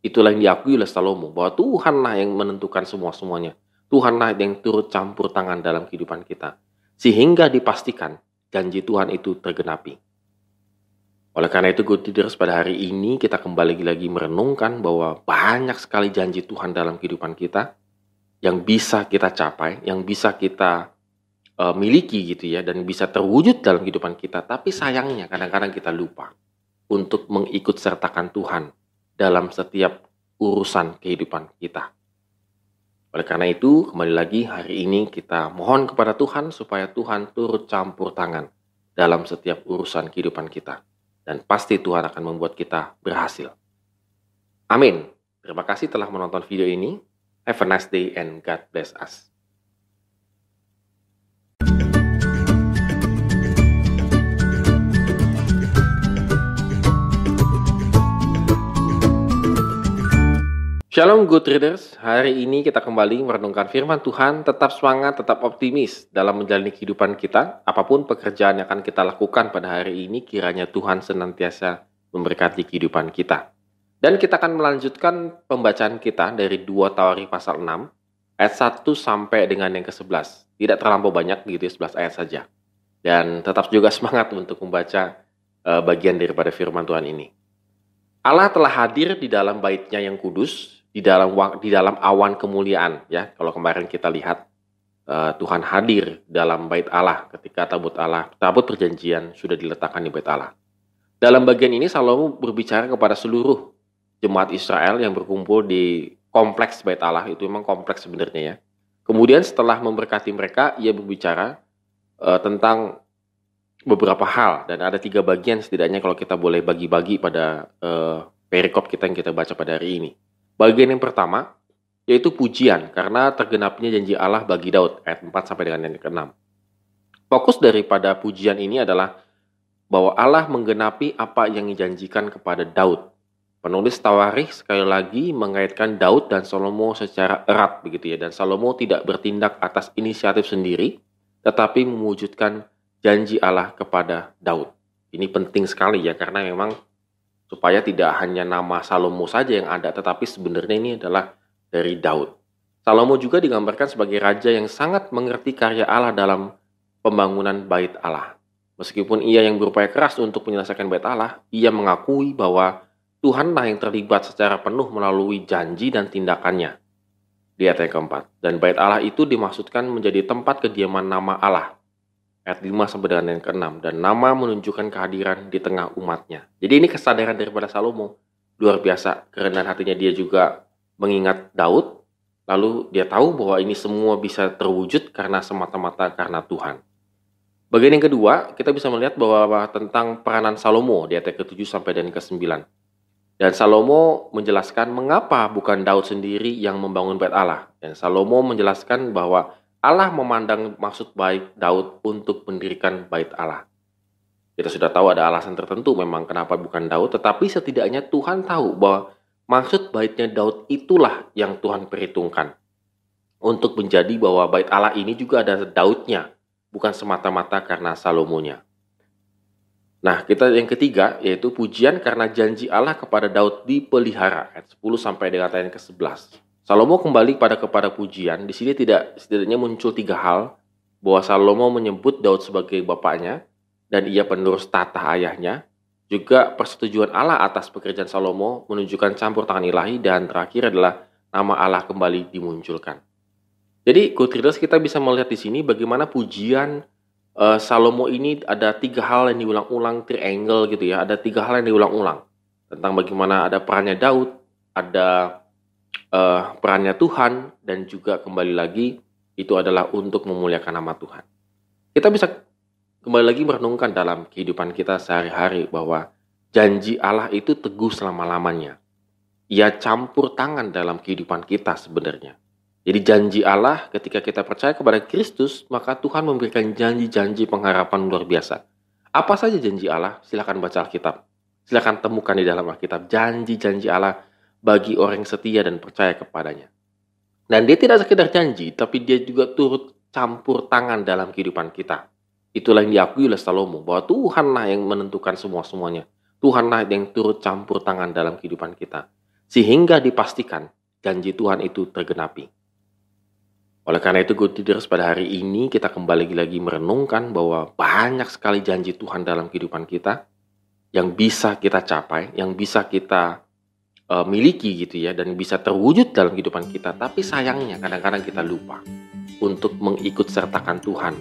Itulah yang diakui oleh Salomo bahwa Tuhanlah yang menentukan semua-semuanya. Tuhanlah yang turut campur tangan dalam kehidupan kita. Sehingga dipastikan janji Tuhan itu tergenapi. Oleh karena itu, good leaders, pada hari ini kita kembali lagi merenungkan bahwa banyak sekali janji Tuhan dalam kehidupan kita yang bisa kita capai, yang bisa kita uh, miliki gitu ya, dan bisa terwujud dalam kehidupan kita. Tapi sayangnya kadang-kadang kita lupa untuk mengikut sertakan Tuhan dalam setiap urusan kehidupan kita. Oleh karena itu, kembali lagi hari ini kita mohon kepada Tuhan supaya Tuhan turut campur tangan dalam setiap urusan kehidupan kita dan pasti Tuhan akan membuat kita berhasil. Amin. Terima kasih telah menonton video ini. Have a nice day and God bless us. Shalom good readers, hari ini kita kembali merenungkan firman Tuhan, tetap semangat, tetap optimis dalam menjalani kehidupan kita. Apa pun pekerjaan yang akan kita lakukan pada hari ini, kiranya Tuhan senantiasa memberkati kehidupan kita. Dan kita akan melanjutkan pembacaan kita dari 2 Tawari pasal 6, ayat 1 sampai dengan yang ke-11. Tidak terlampau banyak gitu 11 ayat saja. Dan tetap juga semangat untuk membaca uh, bagian daripada firman Tuhan ini. Allah telah hadir di dalam baitnya yang kudus, di dalam di dalam awan kemuliaan ya. Kalau kemarin kita lihat uh, Tuhan hadir dalam bait Allah ketika tabut Allah tabut perjanjian sudah diletakkan di bait Allah. Dalam bagian ini Salomo berbicara kepada seluruh jemaat Israel yang berkumpul di kompleks bait Allah. Itu memang kompleks sebenarnya ya. Kemudian setelah memberkati mereka ia berbicara uh, tentang beberapa hal. Dan ada tiga bagian setidaknya kalau kita boleh bagi-bagi pada uh, perikop kita yang kita baca pada hari ini Bagian yang pertama yaitu pujian karena tergenapnya janji Allah bagi Daud ayat 4 sampai dengan yang ke-6. Fokus daripada pujian ini adalah bahwa Allah menggenapi apa yang dijanjikan kepada Daud. Penulis Tawarikh sekali lagi mengaitkan Daud dan Salomo secara erat begitu ya dan Salomo tidak bertindak atas inisiatif sendiri tetapi mewujudkan janji Allah kepada Daud. Ini penting sekali ya karena memang supaya tidak hanya nama Salomo saja yang ada, tetapi sebenarnya ini adalah dari Daud. Salomo juga digambarkan sebagai raja yang sangat mengerti karya Allah dalam pembangunan bait Allah. Meskipun ia yang berupaya keras untuk menyelesaikan bait Allah, ia mengakui bahwa Tuhanlah yang terlibat secara penuh melalui janji dan tindakannya. Di ayat yang keempat. Dan bait Allah itu dimaksudkan menjadi tempat kediaman nama Allah ayat 5 sampai dengan yang ke-6 dan nama menunjukkan kehadiran di tengah umatnya. Jadi ini kesadaran daripada Salomo luar biasa kerendahan hatinya dia juga mengingat Daud lalu dia tahu bahwa ini semua bisa terwujud karena semata-mata karena Tuhan. Bagian yang kedua, kita bisa melihat bahwa tentang peranan Salomo di ayat ke-7 sampai dan ke-9. Dan Salomo menjelaskan mengapa bukan Daud sendiri yang membangun bait Allah. Dan Salomo menjelaskan bahwa Allah memandang maksud baik Daud untuk mendirikan bait Allah. Kita sudah tahu ada alasan tertentu memang kenapa bukan Daud, tetapi setidaknya Tuhan tahu bahwa maksud baitnya Daud itulah yang Tuhan perhitungkan. Untuk menjadi bahwa bait Allah ini juga ada Daudnya, bukan semata-mata karena Salomonya. Nah, kita yang ketiga yaitu pujian karena janji Allah kepada Daud dipelihara ayat 10 sampai dengan ayat ke-11. Salomo kembali pada kepada pujian. Di sini tidak setidaknya muncul tiga hal bahwa Salomo menyebut Daud sebagai bapaknya dan ia penerus tata ayahnya. Juga persetujuan Allah atas pekerjaan Salomo menunjukkan campur tangan ilahi dan terakhir adalah nama Allah kembali dimunculkan. Jadi, good kita bisa melihat di sini bagaimana pujian uh, Salomo ini ada tiga hal yang diulang-ulang triangle gitu ya. Ada tiga hal yang diulang-ulang tentang bagaimana ada perannya Daud, ada uh, perannya Tuhan dan juga kembali lagi itu adalah untuk memuliakan nama Tuhan. Kita bisa kembali lagi merenungkan dalam kehidupan kita sehari-hari bahwa janji Allah itu teguh selama-lamanya. Ia campur tangan dalam kehidupan kita sebenarnya. Jadi janji Allah ketika kita percaya kepada Kristus, maka Tuhan memberikan janji-janji pengharapan luar biasa. Apa saja janji Allah? Silakan baca Alkitab. Silakan temukan di dalam Alkitab janji-janji Allah bagi orang yang setia dan percaya kepadanya. Dan dia tidak sekedar janji, tapi dia juga turut campur tangan dalam kehidupan kita. Itulah yang diakui oleh Salomo, bahwa Tuhanlah yang menentukan semua-semuanya. Tuhanlah yang turut campur tangan dalam kehidupan kita. sehingga dipastikan janji Tuhan itu tergenapi. Oleh karena itu, good leaders, pada hari ini kita kembali lagi merenungkan bahwa banyak sekali janji Tuhan dalam kehidupan kita yang bisa kita capai, yang bisa kita uh, miliki gitu ya, dan bisa terwujud dalam kehidupan kita. Tapi sayangnya kadang-kadang kita lupa untuk mengikut sertakan Tuhan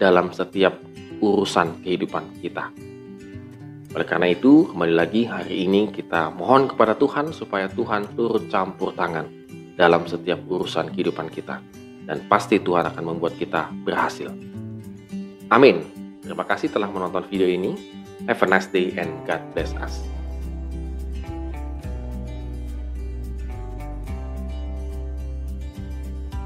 dalam setiap urusan kehidupan kita. Oleh karena itu, kembali lagi hari ini kita mohon kepada Tuhan supaya Tuhan turut campur tangan dalam setiap urusan kehidupan kita. Dan pasti Tuhan akan membuat kita berhasil. Amin. Terima kasih telah menonton video ini. Have a nice day and God bless us.